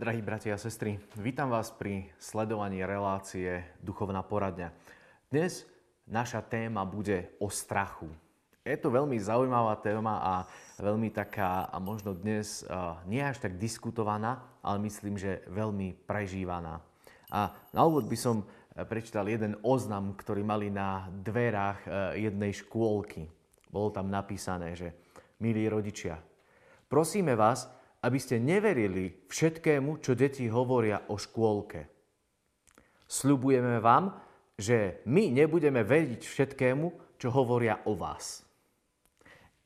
Drahí bratia a sestry, vítam vás pri sledovaní relácie Duchovná poradňa. Dnes naša téma bude o strachu. Je to veľmi zaujímavá téma a veľmi taká, a možno dnes nie až tak diskutovaná, ale myslím, že veľmi prežívaná. A na úvod by som prečítal jeden oznam, ktorý mali na dverách jednej škôlky. Bolo tam napísané, že milí rodičia, prosíme vás, aby ste neverili všetkému, čo deti hovoria o škôlke. Sľubujeme vám, že my nebudeme veriť všetkému, čo hovoria o vás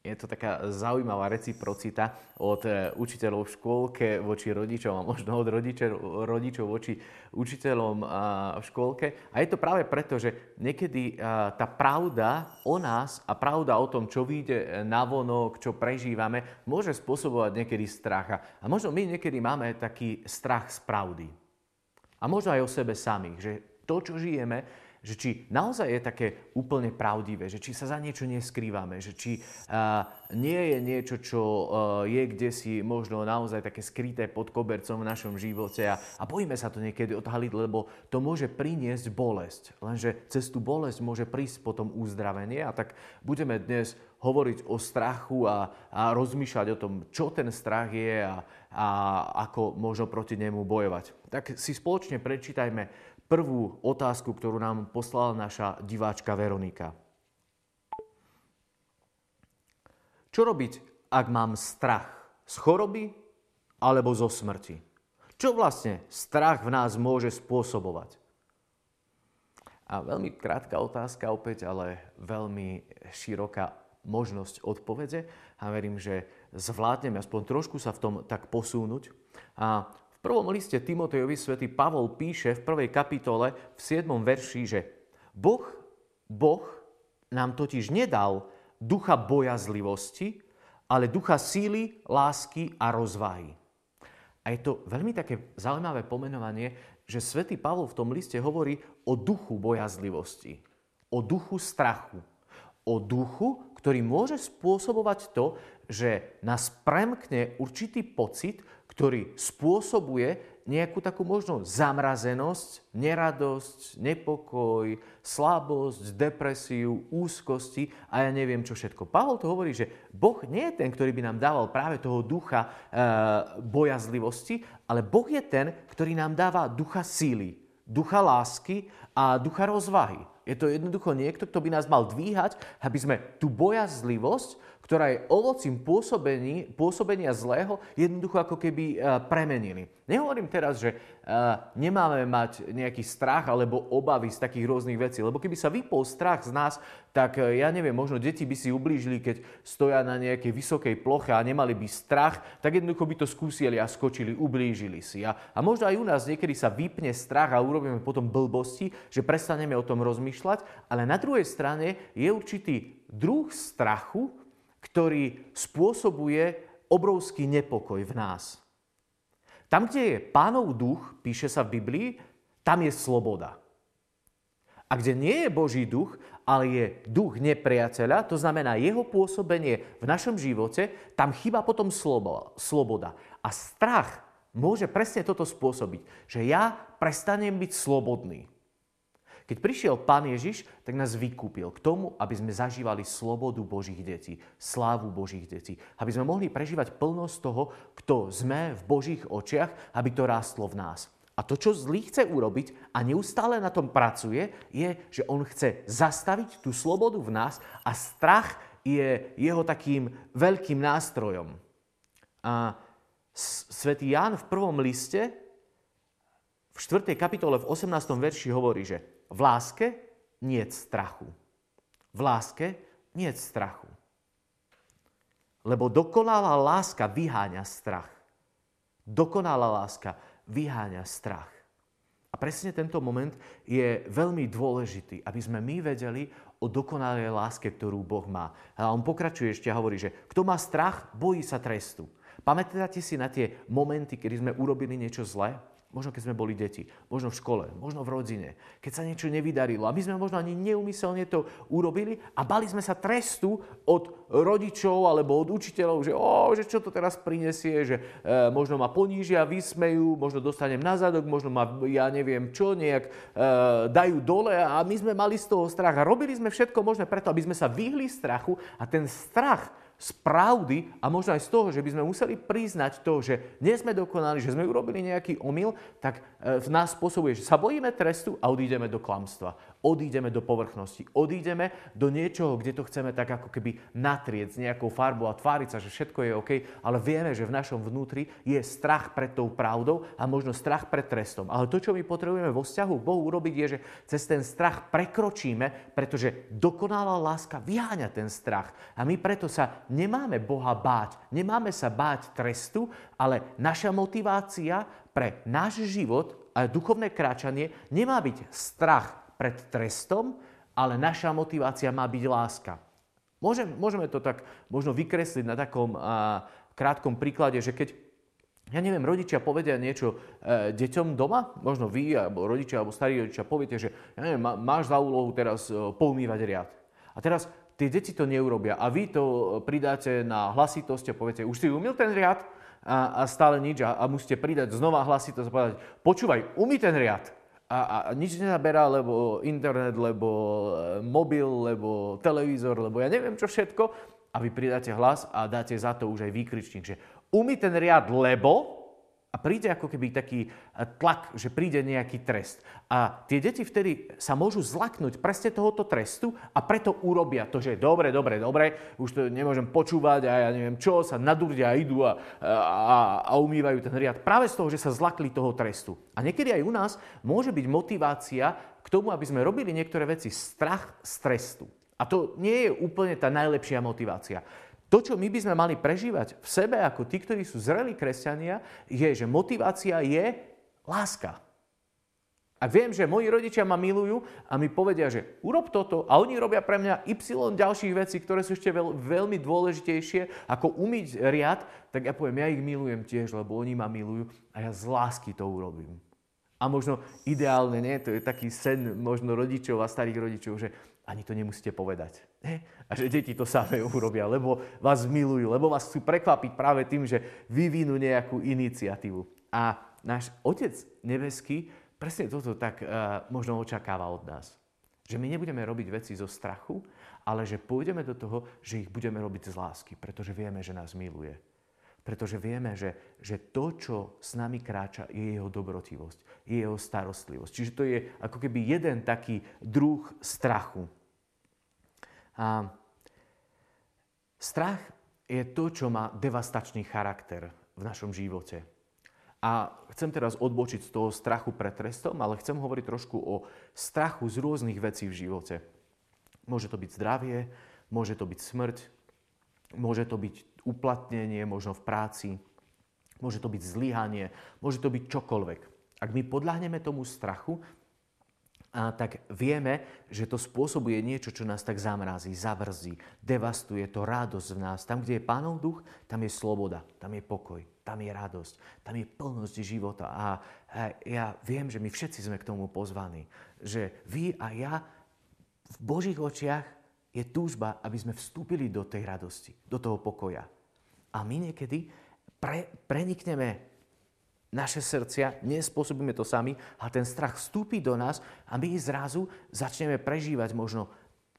je to taká zaujímavá reciprocita od e, učiteľov v škôlke voči rodičom a možno od rodičov, voči učiteľom v škôlke. A je to práve preto, že niekedy tá pravda o nás a pravda o tom, čo vyjde na vonok, čo prežívame, môže spôsobovať niekedy strach. A možno my niekedy máme taký strach z pravdy. A možno aj o sebe samých, že to, čo žijeme, že či naozaj je také úplne pravdivé, že či sa za niečo neskrývame, že či uh, nie je niečo, čo uh, je kde si možno naozaj také skryté pod kobercom v našom živote a, a bojíme sa to niekedy odhaliť, lebo to môže priniesť bolesť. Lenže cez tú bolesť môže prísť potom uzdravenie a tak budeme dnes hovoriť o strachu a, a rozmýšľať o tom, čo ten strach je a, a ako možno proti nemu bojovať. Tak si spoločne prečítajme prvú otázku, ktorú nám poslala naša diváčka Veronika. Čo robiť, ak mám strach z choroby alebo zo smrti? Čo vlastne strach v nás môže spôsobovať? A veľmi krátka otázka opäť, ale veľmi široká možnosť odpovede a verím, že zvládneme aspoň trošku sa v tom tak posúnuť. A prvom liste Timotejovi svätý Pavol píše v prvej kapitole v 7. verši, že Boh, boh nám totiž nedal ducha bojazlivosti, ale ducha síly, lásky a rozvahy. A je to veľmi také zaujímavé pomenovanie, že svätý Pavol v tom liste hovorí o duchu bojazlivosti, o duchu strachu, o duchu, ktorý môže spôsobovať to, že nás premkne určitý pocit, ktorý spôsobuje nejakú takú možno zamrazenosť, neradosť, nepokoj, slabosť, depresiu, úzkosti a ja neviem čo všetko. Pavol to hovorí, že Boh nie je ten, ktorý by nám dával práve toho ducha e, bojazlivosti, ale Boh je ten, ktorý nám dáva ducha síly, ducha lásky a ducha rozvahy. Je to jednoducho niekto, kto by nás mal dvíhať, aby sme tú bojazlivosť, ktorá je ovocím pôsobenia zlého, jednoducho ako keby e, premenili. Nehovorím teraz, že e, nemáme mať nejaký strach alebo obavy z takých rôznych vecí, lebo keby sa vypol strach z nás, tak e, ja neviem, možno deti by si ublížili, keď stoja na nejakej vysokej ploche a nemali by strach, tak jednoducho by to skúsili a skočili, ublížili si. A, a možno aj u nás niekedy sa vypne strach a urobíme potom blbosti, že prestaneme o tom rozmýšľať, ale na druhej strane je určitý druh strachu, ktorý spôsobuje obrovský nepokoj v nás. Tam, kde je pánov duch, píše sa v Biblii, tam je sloboda. A kde nie je Boží duch, ale je duch nepriateľa, to znamená jeho pôsobenie v našom živote, tam chýba potom sloboda. A strach môže presne toto spôsobiť, že ja prestanem byť slobodný. Keď prišiel Pán Ježiš, tak nás vykúpil k tomu, aby sme zažívali slobodu Božích detí, slávu Božích detí. Aby sme mohli prežívať plnosť toho, kto sme v Božích očiach, aby to rástlo v nás. A to, čo zlý chce urobiť a neustále na tom pracuje, je, že on chce zastaviť tú slobodu v nás a strach je jeho takým veľkým nástrojom. A svätý Ján v prvom liste, v 4. kapitole v 18. verši hovorí, že v láske nie strachu. V láske nie strachu. Lebo dokonalá láska vyháňa strach. Dokonalá láska vyháňa strach. A presne tento moment je veľmi dôležitý, aby sme my vedeli o dokonalej láske, ktorú Boh má. A on pokračuje ešte a hovorí, že kto má strach, bojí sa trestu. Pamätáte si na tie momenty, kedy sme urobili niečo zlé? Možno keď sme boli deti, možno v škole, možno v rodine, keď sa niečo nevydarilo a my sme možno ani neumyselne to urobili a bali sme sa trestu od rodičov alebo od učiteľov, že, o, že čo to teraz prinesie, že e, možno ma ponížia, vysmejú, možno dostanem na zadok, možno ma, ja neviem čo, nejak e, dajú dole a my sme mali z toho strach a robili sme všetko možné preto, aby sme sa vyhli strachu a ten strach z pravdy a možno aj z toho, že by sme museli priznať to, že nie sme dokonali, že sme urobili nejaký omyl, tak e, v nás spôsobuje, že sa bojíme trestu a odídeme do klamstva odídeme do povrchnosti, odídeme do niečoho, kde to chceme tak ako keby natrieť s nejakou farbou a tváriť sa, že všetko je OK, ale vieme, že v našom vnútri je strach pred tou pravdou a možno strach pred trestom. Ale to, čo my potrebujeme vo vzťahu k Bohu urobiť, je, že cez ten strach prekročíme, pretože dokonalá láska vyháňa ten strach. A my preto sa nemáme Boha báť, nemáme sa báť trestu, ale naša motivácia pre náš život a duchovné kráčanie nemá byť strach pred trestom, ale naša motivácia má byť láska. Môžem, môžeme to tak možno vykresliť na takom a, krátkom príklade, že keď ja neviem, rodičia povedia niečo e, deťom doma, možno vy, alebo rodičia, alebo starí rodičia poviete, že ja neviem, má, máš za úlohu teraz e, poumývať riad. A teraz tie deti to neurobia a vy to pridáte na hlasitosť a poviete, už si umil ten riad a, a stále nič a, a musíte pridať znova hlasitosť a povedať, počúvaj, umí ten riad a, a nič nenaberá, lebo internet, lebo e, mobil, lebo televízor, lebo ja neviem čo všetko. A vy pridáte hlas a dáte za to už aj výkričník, že umí ten riad, lebo a príde ako keby taký e, tlak, že príde nejaký trest. A tie deti vtedy sa môžu zlaknúť presne tohoto trestu a preto urobia to, že dobre, dobre, dobre, už to nemôžem počúvať a ja neviem čo, sa nadurdia a idú a, a, a umývajú ten riad. Práve z toho, že sa zlakli toho trestu. A niekedy aj u nás môže byť motivácia k tomu, aby sme robili niektoré veci strach z trestu. A to nie je úplne tá najlepšia motivácia. To, čo my by sme mali prežívať v sebe ako tí, ktorí sú zrelí kresťania, je, že motivácia je láska. Ak viem, že moji rodičia ma milujú a mi povedia, že urob toto a oni robia pre mňa y ďalších vecí, ktoré sú ešte veľ, veľmi dôležitejšie ako umyť riad, tak ja poviem, ja ich milujem tiež, lebo oni ma milujú a ja z lásky to urobím. A možno ideálne, nie? To je taký sen možno rodičov a starých rodičov, že ani to nemusíte povedať. Ne? A že deti to samé urobia, lebo vás milujú, lebo vás chcú prekvapiť práve tým, že vyvinú nejakú iniciatívu. A náš Otec nebeský presne toto tak uh, možno očakáva od nás. Že my nebudeme robiť veci zo strachu, ale že pôjdeme do toho, že ich budeme robiť z lásky, pretože vieme, že nás miluje. Pretože vieme, že, že to, čo s nami kráča, je jeho dobrotivosť, je jeho starostlivosť. Čiže to je ako keby jeden taký druh strachu. A strach je to, čo má devastačný charakter v našom živote. A chcem teraz odbočiť z toho strachu pred trestom, ale chcem hovoriť trošku o strachu z rôznych vecí v živote. Môže to byť zdravie, môže to byť smrť, môže to byť uplatnenie možno v práci, môže to byť zlyhanie, môže to byť čokoľvek. Ak my podľahneme tomu strachu, a tak vieme, že to spôsobuje niečo, čo nás tak zamrazí, zavrzí, devastuje to radosť v nás. Tam, kde je Pánov duch, tam je sloboda, tam je pokoj, tam je radosť, tam je plnosť života. A ja viem, že my všetci sme k tomu pozvaní. Že vy a ja v Božích očiach je túžba, aby sme vstúpili do tej radosti, do toho pokoja. A my niekedy pre, prenikneme naše srdcia, nespôsobíme to sami a ten strach vstúpi do nás a my zrazu začneme prežívať možno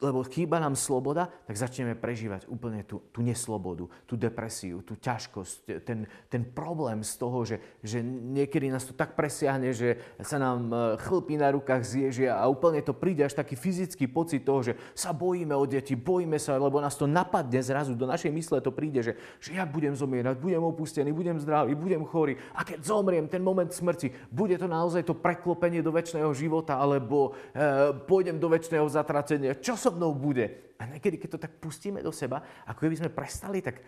lebo chýba nám sloboda, tak začneme prežívať úplne tú, tú neslobodu, tú depresiu, tú ťažkosť, ten, ten problém z toho, že, že niekedy nás to tak presiahne, že sa nám e, chlpí na rukách zježia a úplne to príde až taký fyzický pocit toho, že sa bojíme o deti, bojíme sa, lebo nás to napadne zrazu, do našej mysle to príde, že, že ja budem zomierať, budem opustený, budem zdravý, budem chorý a keď zomriem, ten moment smrti, bude to naozaj to preklopenie do väčšného života alebo e, pôjdem do väčšného zatratenia. Čo so bude? A niekedy, keď to tak pustíme do seba, ako keby sme prestali tak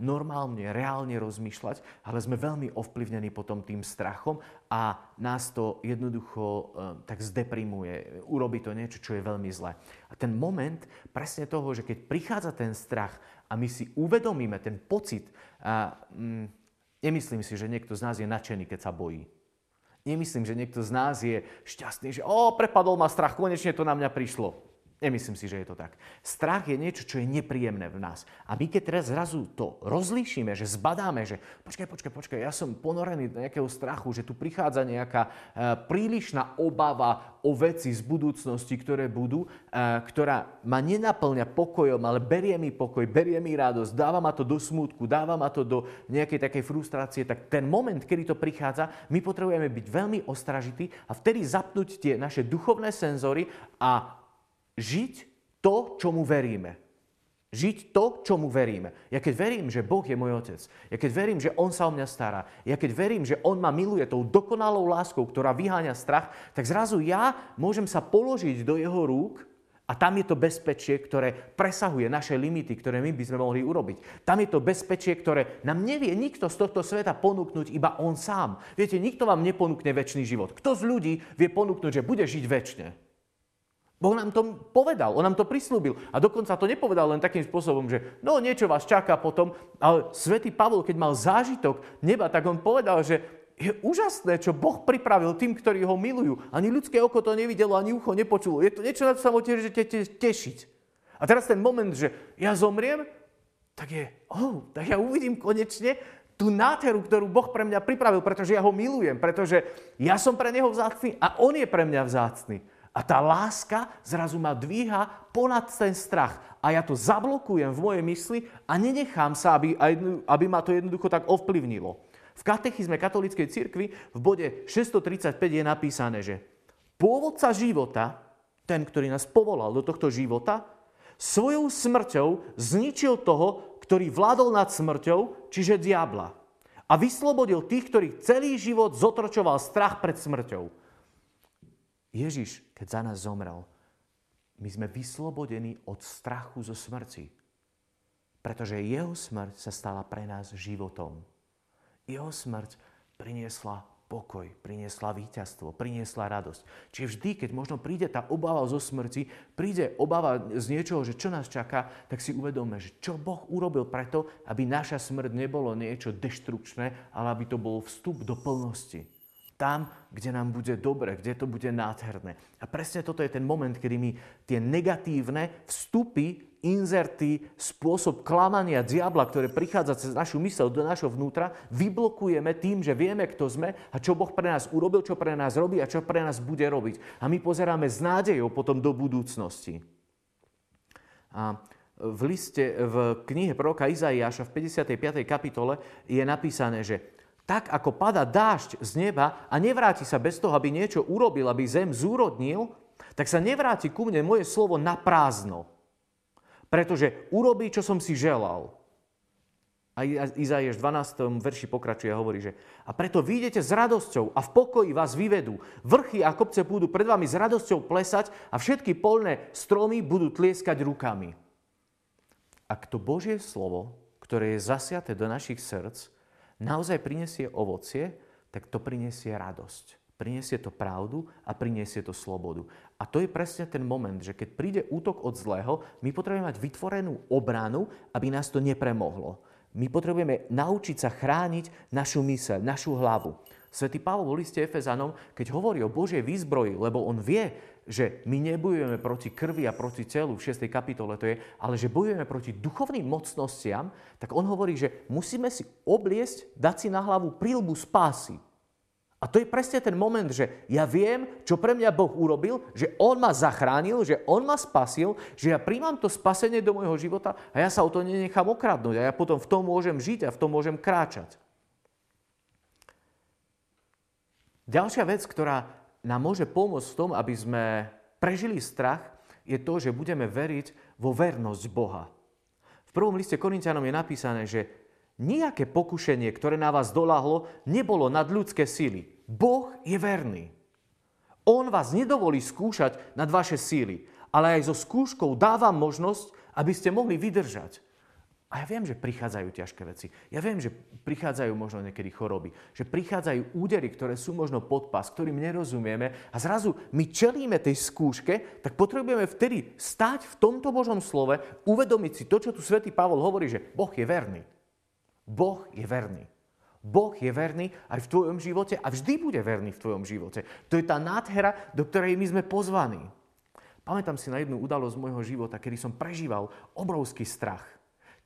normálne, reálne rozmýšľať, ale sme veľmi ovplyvnení potom tým strachom a nás to jednoducho e, tak zdeprimuje. Urobí to niečo, čo je veľmi zlé. A ten moment presne toho, že keď prichádza ten strach a my si uvedomíme ten pocit, a, mm, nemyslím si, že niekto z nás je nadšený, keď sa bojí. Nemyslím, že niekto z nás je šťastný, že o, prepadol ma strach, konečne to na mňa prišlo. Nemyslím si, že je to tak. Strach je niečo, čo je nepríjemné v nás. A my keď teraz zrazu to rozlíšime, že zbadáme, že počkaj, počkaj, počkaj, ja som ponorený do nejakého strachu, že tu prichádza nejaká e, prílišná obava o veci z budúcnosti, ktoré budú, e, ktorá ma nenaplňa pokojom, ale berie mi pokoj, berie mi radosť, dáva ma to do smútku, dáva ma to do nejakej takej frustrácie, tak ten moment, kedy to prichádza, my potrebujeme byť veľmi ostražití a vtedy zapnúť tie naše duchovné senzory a žiť to, čomu veríme. Žiť to, čomu veríme. Ja keď verím, že Boh je môj otec, ja keď verím, že On sa o mňa stará, ja keď verím, že On ma miluje tou dokonalou láskou, ktorá vyháňa strach, tak zrazu ja môžem sa položiť do Jeho rúk a tam je to bezpečie, ktoré presahuje naše limity, ktoré my by sme mohli urobiť. Tam je to bezpečie, ktoré nám nevie nikto z tohto sveta ponúknuť, iba On sám. Viete, nikto vám neponúkne väčší život. Kto z ľudí vie ponúknuť, že bude žiť väčšine? Boh nám to povedal, on nám to prislúbil. A dokonca to nepovedal len takým spôsobom, že no niečo vás čaká potom. Ale svätý Pavol, keď mal zážitok neba, tak on povedal, že je úžasné, čo Boh pripravil tým, ktorí ho milujú. Ani ľudské oko to nevidelo, ani ucho nepočulo. Je to niečo, na čo sa môžete te, te, tešiť. A teraz ten moment, že ja zomriem, tak je, oh, tak ja uvidím konečne tú nádheru, ktorú Boh pre mňa pripravil, pretože ja ho milujem, pretože ja som pre neho vzácný a on je pre mňa vzácný. A tá láska zrazu ma dvíha ponad ten strach. A ja to zablokujem v mojej mysli a nenechám sa, aby, aby ma to jednoducho tak ovplyvnilo. V katechizme katolíckej cirkvi v bode 635 je napísané, že pôvodca života, ten, ktorý nás povolal do tohto života, svojou smrťou zničil toho, ktorý vládol nad smrťou, čiže diabla. A vyslobodil tých, ktorých celý život zotročoval strach pred smrťou. Ježiš, keď za nás zomrel, my sme vyslobodení od strachu zo smrti. Pretože jeho smrť sa stala pre nás životom. Jeho smrť priniesla pokoj, priniesla víťazstvo, priniesla radosť. Čiže vždy, keď možno príde tá obava zo smrti, príde obava z niečoho, že čo nás čaká, tak si uvedome, že čo Boh urobil preto, aby naša smrť nebolo niečo deštrukčné, ale aby to bol vstup do plnosti tam, kde nám bude dobre, kde to bude nádherné. A presne toto je ten moment, kedy my tie negatívne vstupy, inzerty, spôsob klamania diabla, ktoré prichádza cez našu mysel do našho vnútra, vyblokujeme tým, že vieme, kto sme a čo Boh pre nás urobil, čo pre nás robí a čo pre nás bude robiť. A my pozeráme s nádejou potom do budúcnosti. A v liste, v knihe proroka Izaiáša v 55. kapitole je napísané, že tak ako pada dážď z neba a nevráti sa bez toho, aby niečo urobil, aby zem zúrodnil, tak sa nevráti ku mne moje slovo na prázdno. Pretože urobí, čo som si želal. A Izaiáš v 12. verši pokračuje a hovorí, že a preto vyjdete s radosťou a v pokoji vás vyvedú. Vrchy a kopce budú pred vami s radosťou plesať a všetky polné stromy budú tlieskať rukami. Ak to Božie slovo, ktoré je zasiaté do našich srdc, naozaj prinesie ovocie, tak to prinesie radosť. Prinesie to pravdu a prinesie to slobodu. A to je presne ten moment, že keď príde útok od zlého, my potrebujeme mať vytvorenú obranu, aby nás to nepremohlo. My potrebujeme naučiť sa chrániť našu myseľ, našu hlavu. Svetý Pavol v liste Efezanom, keď hovorí o Božej výzbroji, lebo on vie, že my nebojujeme proti krvi a proti telu, v 6. kapitole to je, ale že bojujeme proti duchovným mocnostiam, tak on hovorí, že musíme si obliesť, dať si na hlavu prílbu spásy. A to je presne ten moment, že ja viem, čo pre mňa Boh urobil, že On ma zachránil, že On ma spasil, že ja príjmam to spasenie do môjho života a ja sa o to nenechám okradnúť a ja potom v tom môžem žiť a v tom môžem kráčať. Ďalšia vec, ktorá nám môže pomôcť v tom, aby sme prežili strach, je to, že budeme veriť vo vernosť Boha. V prvom liste Korintianom je napísané, že nejaké pokušenie, ktoré na vás doláhlo, nebolo nad ľudské síly. Boh je verný. On vás nedovolí skúšať nad vaše síly, ale aj so skúškou dávam možnosť, aby ste mohli vydržať. A ja viem, že prichádzajú ťažké veci. Ja viem, že prichádzajú možno niekedy choroby. Že prichádzajú údery, ktoré sú možno podpas, ktorým nerozumieme. A zrazu my čelíme tej skúške, tak potrebujeme vtedy stať v tomto Božom slove, uvedomiť si to, čo tu svätý Pavol hovorí, že Boh je verný. Boh je verný. Boh je verný aj v tvojom živote a vždy bude verný v tvojom živote. To je tá nádhera, do ktorej my sme pozvaní. Pamätám si na jednu udalosť z môjho života, kedy som prežíval obrovský strach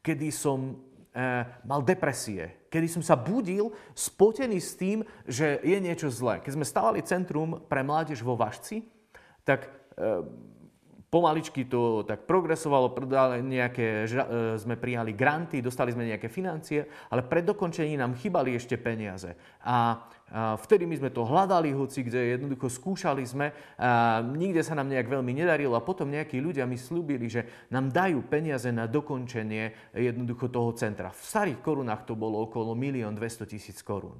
kedy som e, mal depresie, kedy som sa budil spotený s tým, že je niečo zlé. Keď sme stavali centrum pre mládež vo Vašci, tak e, pomaličky to tak progresovalo, nejaké, e, sme prijali granty, dostali sme nejaké financie, ale pred dokončením nám chýbali ešte peniaze. A, vtedy my sme to hľadali hoci, kde jednoducho skúšali sme, a nikde sa nám nejak veľmi nedarilo a potom nejakí ľudia mi slúbili, že nám dajú peniaze na dokončenie jednoducho toho centra. V starých korunách to bolo okolo 1 200 tisíc korún.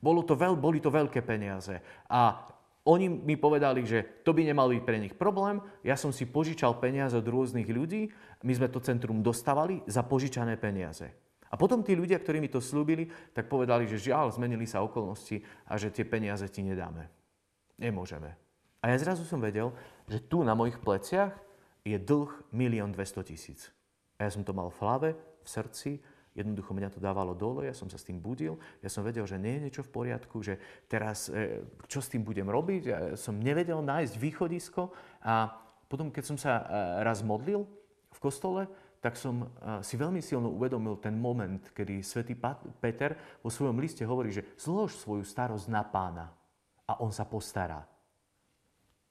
Bolo to veľ, boli to veľké peniaze. A oni mi povedali, že to by nemal byť pre nich problém. Ja som si požičal peniaze od rôznych ľudí. My sme to centrum dostávali za požičané peniaze. A potom tí ľudia, ktorí mi to slúbili, tak povedali, že žiaľ, zmenili sa okolnosti a že tie peniaze ti nedáme. Nemôžeme. A ja zrazu som vedel, že tu na mojich pleciach je dlh 1 200 000. A ja som to mal v hlave, v srdci Jednoducho mňa to dávalo dole, ja som sa s tým budil, ja som vedel, že nie je niečo v poriadku, že teraz e, čo s tým budem robiť, ja som nevedel nájsť východisko a potom, keď som sa e, raz modlil v kostole, tak som e, si veľmi silno uvedomil ten moment, kedy svätý Peter vo svojom liste hovorí, že zlož svoju starosť na pána a on sa postará.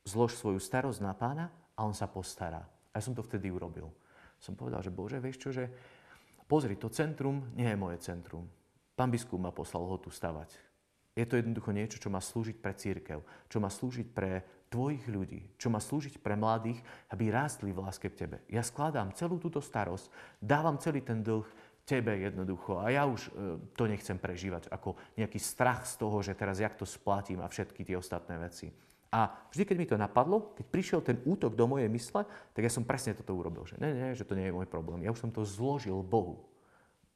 Zlož svoju starosť na pána a on sa postará. A ja som to vtedy urobil. Som povedal, že Bože, vieš čo, že pozri, to centrum nie je moje centrum. Pán biskup ma poslal ho tu stavať. Je to jednoducho niečo, čo má slúžiť pre církev, čo má slúžiť pre tvojich ľudí, čo má slúžiť pre mladých, aby rástli v láske k tebe. Ja skladám celú túto starosť, dávam celý ten dlh tebe jednoducho. A ja už e, to nechcem prežívať ako nejaký strach z toho, že teraz jak to splatím a všetky tie ostatné veci. A vždy, keď mi to napadlo, keď prišiel ten útok do mojej mysle, tak ja som presne toto urobil. Že nie, nie, že to nie je môj problém. Ja už som to zložil Bohu.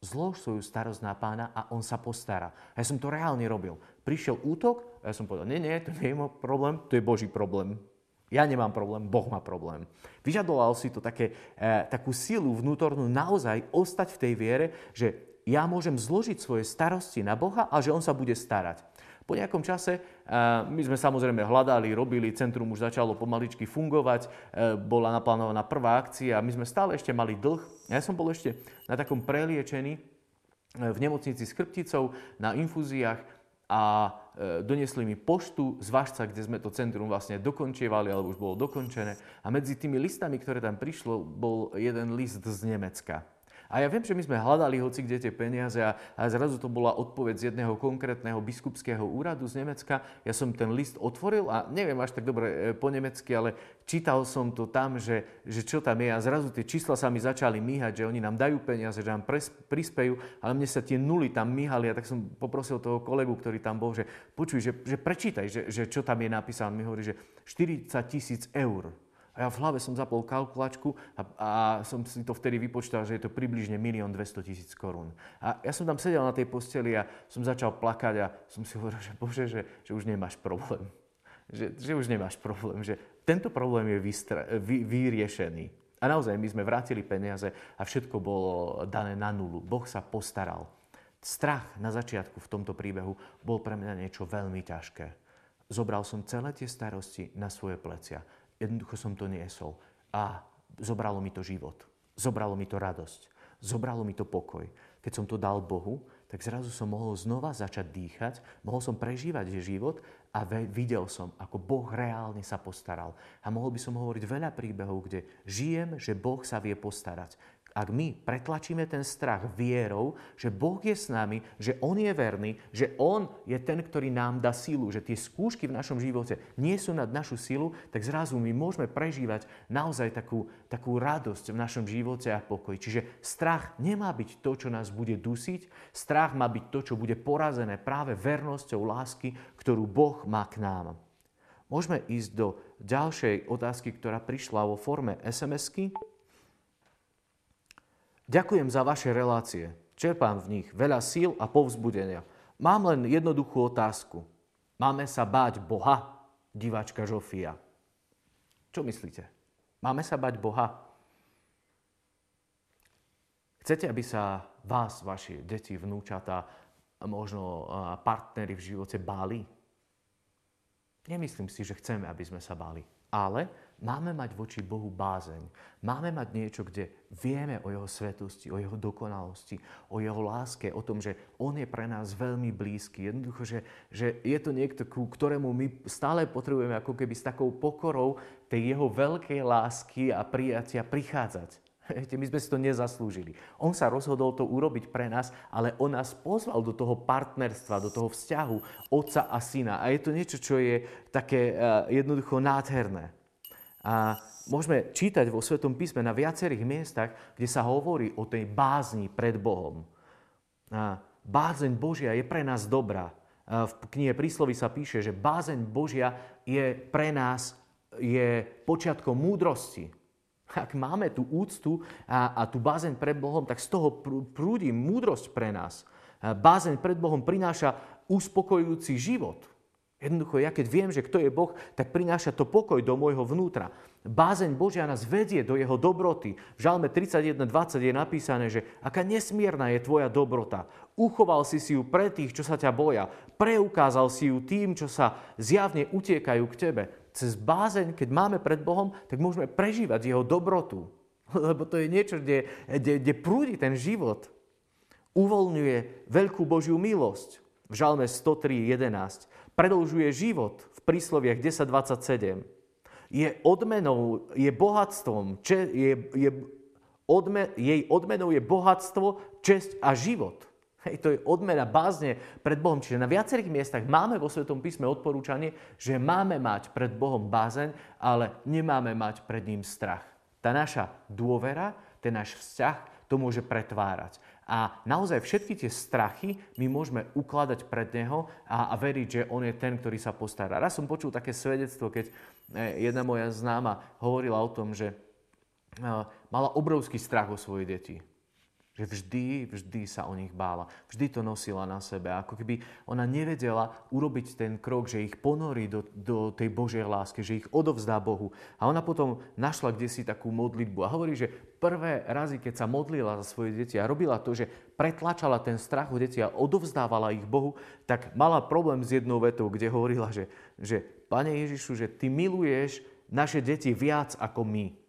Zlož svoju starosť na pána a on sa postará. A ja som to reálne robil. Prišiel útok a ja som povedal, nie, nie, to nie je môj problém, to je Boží problém. Ja nemám problém, Boh má problém. Vyžadoval si to také, e, takú silu vnútornú naozaj ostať v tej viere, že ja môžem zložiť svoje starosti na Boha a že On sa bude starať. Po nejakom čase my sme samozrejme hľadali, robili, centrum už začalo pomaličky fungovať, bola naplánovaná prvá akcia my sme stále ešte mali dlh. Ja som bol ešte na takom preliečení v nemocnici s chrbticou, na infúziách a doniesli mi poštu z Vašca, kde sme to centrum vlastne dokončievali, alebo už bolo dokončené. A medzi tými listami, ktoré tam prišlo, bol jeden list z Nemecka. A ja viem, že my sme hľadali hoci kde tie peniaze a, a zrazu to bola odpoveď z jedného konkrétneho biskupského úradu z Nemecka. Ja som ten list otvoril a neviem až tak dobre e, po nemecky, ale čítal som to tam, že, že čo tam je a zrazu tie čísla sa mi začali míhať, že oni nám dajú peniaze, že nám pres, prispejú, ale mne sa tie nuly tam míhali a tak som poprosil toho kolegu, ktorý tam bol, že počuj, že, že prečítaj, že, že čo tam je napísané. On mi hovorí, že 40 tisíc eur. A ja v hlave som zapol kalkulačku a, a som si to vtedy vypočítal, že je to približne 1 200 tisíc korún. A ja som tam sedel na tej posteli a som začal plakať a som si hovoril, že bože, že, že už nemáš problém. Že, že už nemáš problém, že tento problém je vystra, vy, vyriešený. A naozaj my sme vrátili peniaze a všetko bolo dané na nulu. Boh sa postaral. Strach na začiatku v tomto príbehu bol pre mňa niečo veľmi ťažké. Zobral som celé tie starosti na svoje plecia Jednoducho som to niesol. A zobralo mi to život. Zobralo mi to radosť. Zobralo mi to pokoj. Keď som to dal Bohu, tak zrazu som mohol znova začať dýchať, mohol som prežívať život a videl som, ako Boh reálne sa postaral. A mohol by som hovoriť veľa príbehov, kde žijem, že Boh sa vie postarať ak my pretlačíme ten strach vierou, že Boh je s nami, že On je verný, že On je ten, ktorý nám dá silu, že tie skúšky v našom živote nie sú nad našu silu, tak zrazu my môžeme prežívať naozaj takú, takú radosť v našom živote a pokoji. Čiže strach nemá byť to, čo nás bude dusiť, strach má byť to, čo bude porazené práve vernosťou lásky, ktorú Boh má k nám. Môžeme ísť do ďalšej otázky, ktorá prišla vo forme SMS-ky. Ďakujem za vaše relácie. Čerpám v nich veľa síl a povzbudenia. Mám len jednoduchú otázku. Máme sa báť Boha? Diváčka Žofia. Čo myslíte? Máme sa bať Boha? Chcete, aby sa vás, vaši deti, vnúčata, možno partnery v živote báli? Nemyslím si, že chceme, aby sme sa báli. Ale máme mať voči Bohu bázeň. Máme mať niečo, kde vieme o Jeho svetosti, o Jeho dokonalosti, o Jeho láske, o tom, že On je pre nás veľmi blízky. Jednoducho, že, že je to niekto, ku ktorému my stále potrebujeme ako keby s takou pokorou tej Jeho veľkej lásky a prijatia prichádzať. Viete, my sme si to nezaslúžili. On sa rozhodol to urobiť pre nás, ale on nás pozval do toho partnerstva, do toho vzťahu otca a syna. A je to niečo, čo je také uh, jednoducho nádherné. A môžeme čítať vo Svetom písme na viacerých miestach, kde sa hovorí o tej bázni pred Bohom. A bázeň Božia je pre nás dobrá. V knihe Prísloví sa píše, že bázeň Božia je pre nás je počiatkom múdrosti. Ak máme tú úctu a, a tú bázeň pred Bohom, tak z toho prúdi múdrosť pre nás. Bázeň pred Bohom prináša uspokojujúci život. Jednoducho, ja keď viem, že kto je Boh, tak prináša to pokoj do môjho vnútra. Bázeň Božia nás vedie do jeho dobroty. V Žalme 31.20 je napísané, že aká nesmierna je tvoja dobrota. Uchoval si si ju pre tých, čo sa ťa boja. Preukázal si ju tým, čo sa zjavne utiekajú k tebe cez bázeň, keď máme pred Bohom, tak môžeme prežívať jeho dobrotu. Lebo to je niečo, kde, kde, kde prúdi ten život. Uvoľňuje veľkú Božiu milosť. V Žalme 103.11. Predlžuje život v prísloviach 10.27. Je odmenou, je bohatstvom, če, je, je odme, jej odmenou je bohatstvo, česť a život. Hej, to je odmena bázne pred Bohom. Čiže na viacerých miestach máme vo Svetom písme odporúčanie, že máme mať pred Bohom bázeň, ale nemáme mať pred ním strach. Tá naša dôvera, ten náš vzťah to môže pretvárať. A naozaj všetky tie strachy my môžeme ukladať pred Neho a, a veriť, že On je ten, ktorý sa postará. Raz som počul také svedectvo, keď eh, jedna moja známa hovorila o tom, že eh, mala obrovský strach o svoje deti že vždy, vždy sa o nich bála. Vždy to nosila na sebe. Ako keby ona nevedela urobiť ten krok, že ich ponorí do, do tej Božej lásky, že ich odovzdá Bohu. A ona potom našla kde si takú modlitbu a hovorí, že prvé razy, keď sa modlila za svoje deti a robila to, že pretlačala ten strach u deti a odovzdávala ich Bohu, tak mala problém s jednou vetou, kde hovorila, že, že Pane Ježišu, že Ty miluješ naše deti viac ako my.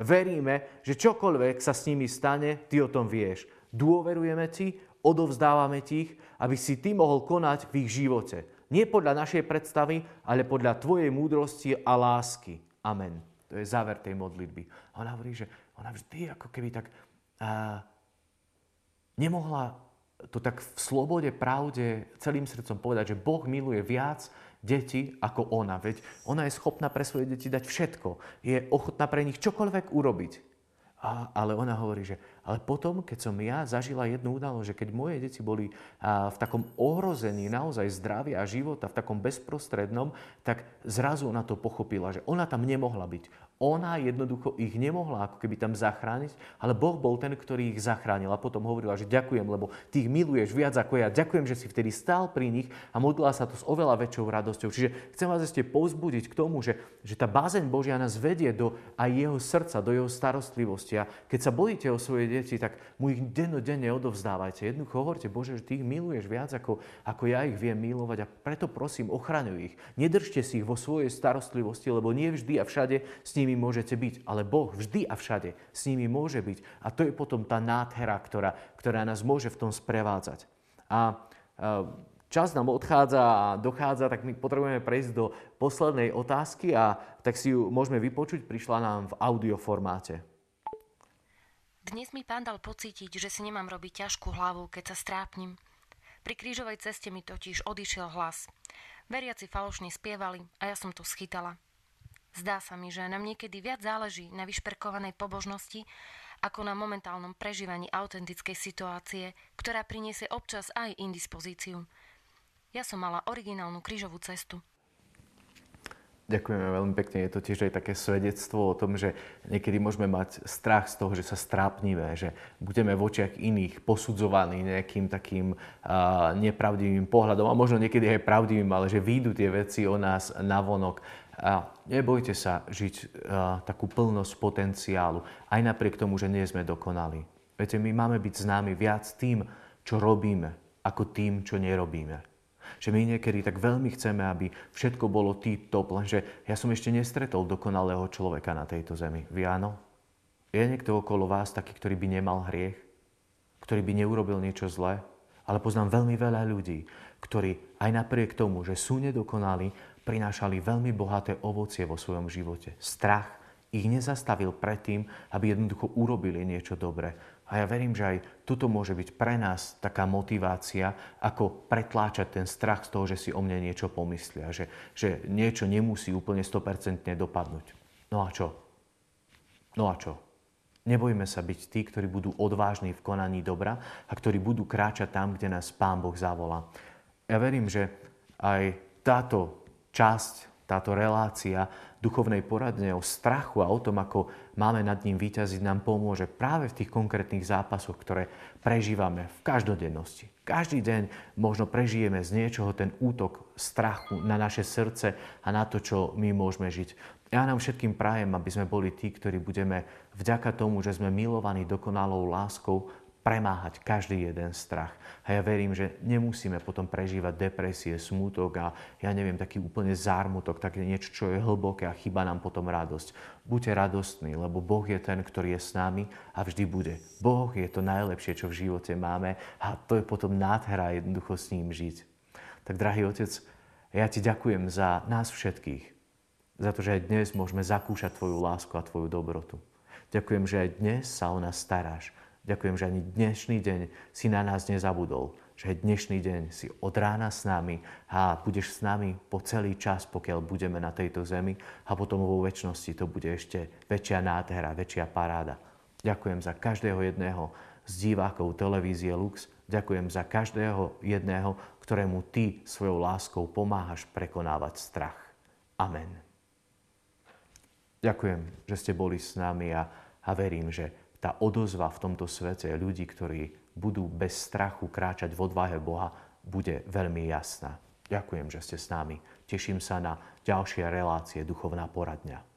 Veríme, že čokoľvek sa s nimi stane, ty o tom vieš. Dôverujeme ti, odovzdávame ti ich, aby si ty mohol konať v ich živote. Nie podľa našej predstavy, ale podľa tvojej múdrosti a lásky. Amen. To je záver tej modlitby. A ona hovorí, že ona vždy ako keby tak uh, nemohla to tak v slobode, pravde, celým srdcom povedať, že Boh miluje viac, deti ako ona. Veď ona je schopná pre svoje deti dať všetko. Je ochotná pre nich čokoľvek urobiť. A, ale ona hovorí, že ale potom, keď som ja zažila jednu udalosť, že keď moje deti boli v takom ohrození naozaj zdravia a života, v takom bezprostrednom, tak zrazu ona to pochopila, že ona tam nemohla byť. Ona jednoducho ich nemohla ako keby tam zachrániť, ale Boh bol ten, ktorý ich zachránil. A potom hovorila, že ďakujem, lebo ty ich miluješ viac ako ja. Ďakujem, že si vtedy stál pri nich a modlila sa to s oveľa väčšou radosťou. Čiže chcem vás ešte povzbudiť k tomu, že, že tá bázeň Božia nás vedie do aj jeho srdca, do jeho starostlivosti. A keď sa bojíte o svoje deti, tak mu ich dennodenne odovzdávajte. Jednoducho hovorte, Bože, že ty ich miluješ viac, ako, ako ja ich viem milovať a preto prosím, ochraňuj ich. Nedržte si ich vo svojej starostlivosti, lebo nie vždy a všade s nimi môžete byť, ale Boh vždy a všade s nimi môže byť. A to je potom tá nádhera, ktorá, ktorá nás môže v tom sprevádzať. A čas nám odchádza a dochádza, tak my potrebujeme prejsť do poslednej otázky a tak si ju môžeme vypočuť. Prišla nám v audioformáte. Dnes mi pán dal pocítiť, že si nemám robiť ťažkú hlavu, keď sa strápnim. Pri krížovej ceste mi totiž odišiel hlas. Veriaci falošne spievali a ja som to schytala. Zdá sa mi, že nám niekedy viac záleží na vyšperkovanej pobožnosti, ako na momentálnom prežívaní autentickej situácie, ktorá priniesie občas aj indispozíciu. Ja som mala originálnu krížovú cestu. Ďakujeme veľmi pekne. Je to tiež aj také svedectvo o tom, že niekedy môžeme mať strach z toho, že sa strápnime, že budeme v očiach iných posudzovaní nejakým takým uh, nepravdivým pohľadom a možno niekedy aj pravdivým, ale že výjdu tie veci o nás navonok. A nebojte sa žiť uh, takú plnosť potenciálu, aj napriek tomu, že nie sme dokonali. Viete, my máme byť známi viac tým, čo robíme, ako tým, čo nerobíme. Že my niekedy tak veľmi chceme, aby všetko bolo tip-top, lenže ja som ešte nestretol dokonalého človeka na tejto zemi. Vy áno? Je niekto okolo vás taký, ktorý by nemal hriech? Ktorý by neurobil niečo zlé? Ale poznám veľmi veľa ľudí, ktorí aj napriek tomu, že sú nedokonalí, prinášali veľmi bohaté ovocie vo svojom živote. Strach ich nezastavil predtým, aby jednoducho urobili niečo dobré. A ja verím, že aj tuto môže byť pre nás taká motivácia, ako pretláčať ten strach z toho, že si o mne niečo pomyslia, že, že niečo nemusí úplne 100% dopadnúť. No a čo? No a čo? Nebojme sa byť tí, ktorí budú odvážni v konaní dobra a ktorí budú kráčať tam, kde nás Pán Boh zavolá. Ja verím, že aj táto časť, táto relácia duchovnej poradne o strachu a o tom, ako máme nad ním výťaziť, nám pomôže práve v tých konkrétnych zápasoch, ktoré prežívame v každodennosti. Každý deň možno prežijeme z niečoho ten útok strachu na naše srdce a na to, čo my môžeme žiť. Ja nám všetkým prajem, aby sme boli tí, ktorí budeme vďaka tomu, že sme milovaní dokonalou láskou, premáhať každý jeden strach. A ja verím, že nemusíme potom prežívať depresie, smútok a ja neviem, taký úplne zármutok, také niečo, čo je hlboké a chyba nám potom radosť. Buďte radostní, lebo Boh je ten, ktorý je s nami a vždy bude. Boh je to najlepšie, čo v živote máme a to je potom nádhera jednoducho s ním žiť. Tak, drahý Otec, ja Ti ďakujem za nás všetkých, za to, že aj dnes môžeme zakúšať Tvoju lásku a Tvoju dobrotu. Ďakujem, že aj dnes sa o nás staráš Ďakujem, že ani dnešný deň si na nás nezabudol, že dnešný deň si od rána s nami a budeš s nami po celý čas, pokiaľ budeme na tejto zemi a potom vo väčšnosti to bude ešte väčšia nádhera, väčšia paráda. Ďakujem za každého jedného z divákov televízie Lux. Ďakujem za každého jedného, ktorému Ty svojou láskou pomáhaš prekonávať strach. Amen. Ďakujem, že ste boli s nami a, a verím, že tá odozva v tomto svete ľudí, ktorí budú bez strachu kráčať v odvahe Boha, bude veľmi jasná. Ďakujem, že ste s nami. Teším sa na ďalšie relácie Duchovná poradňa.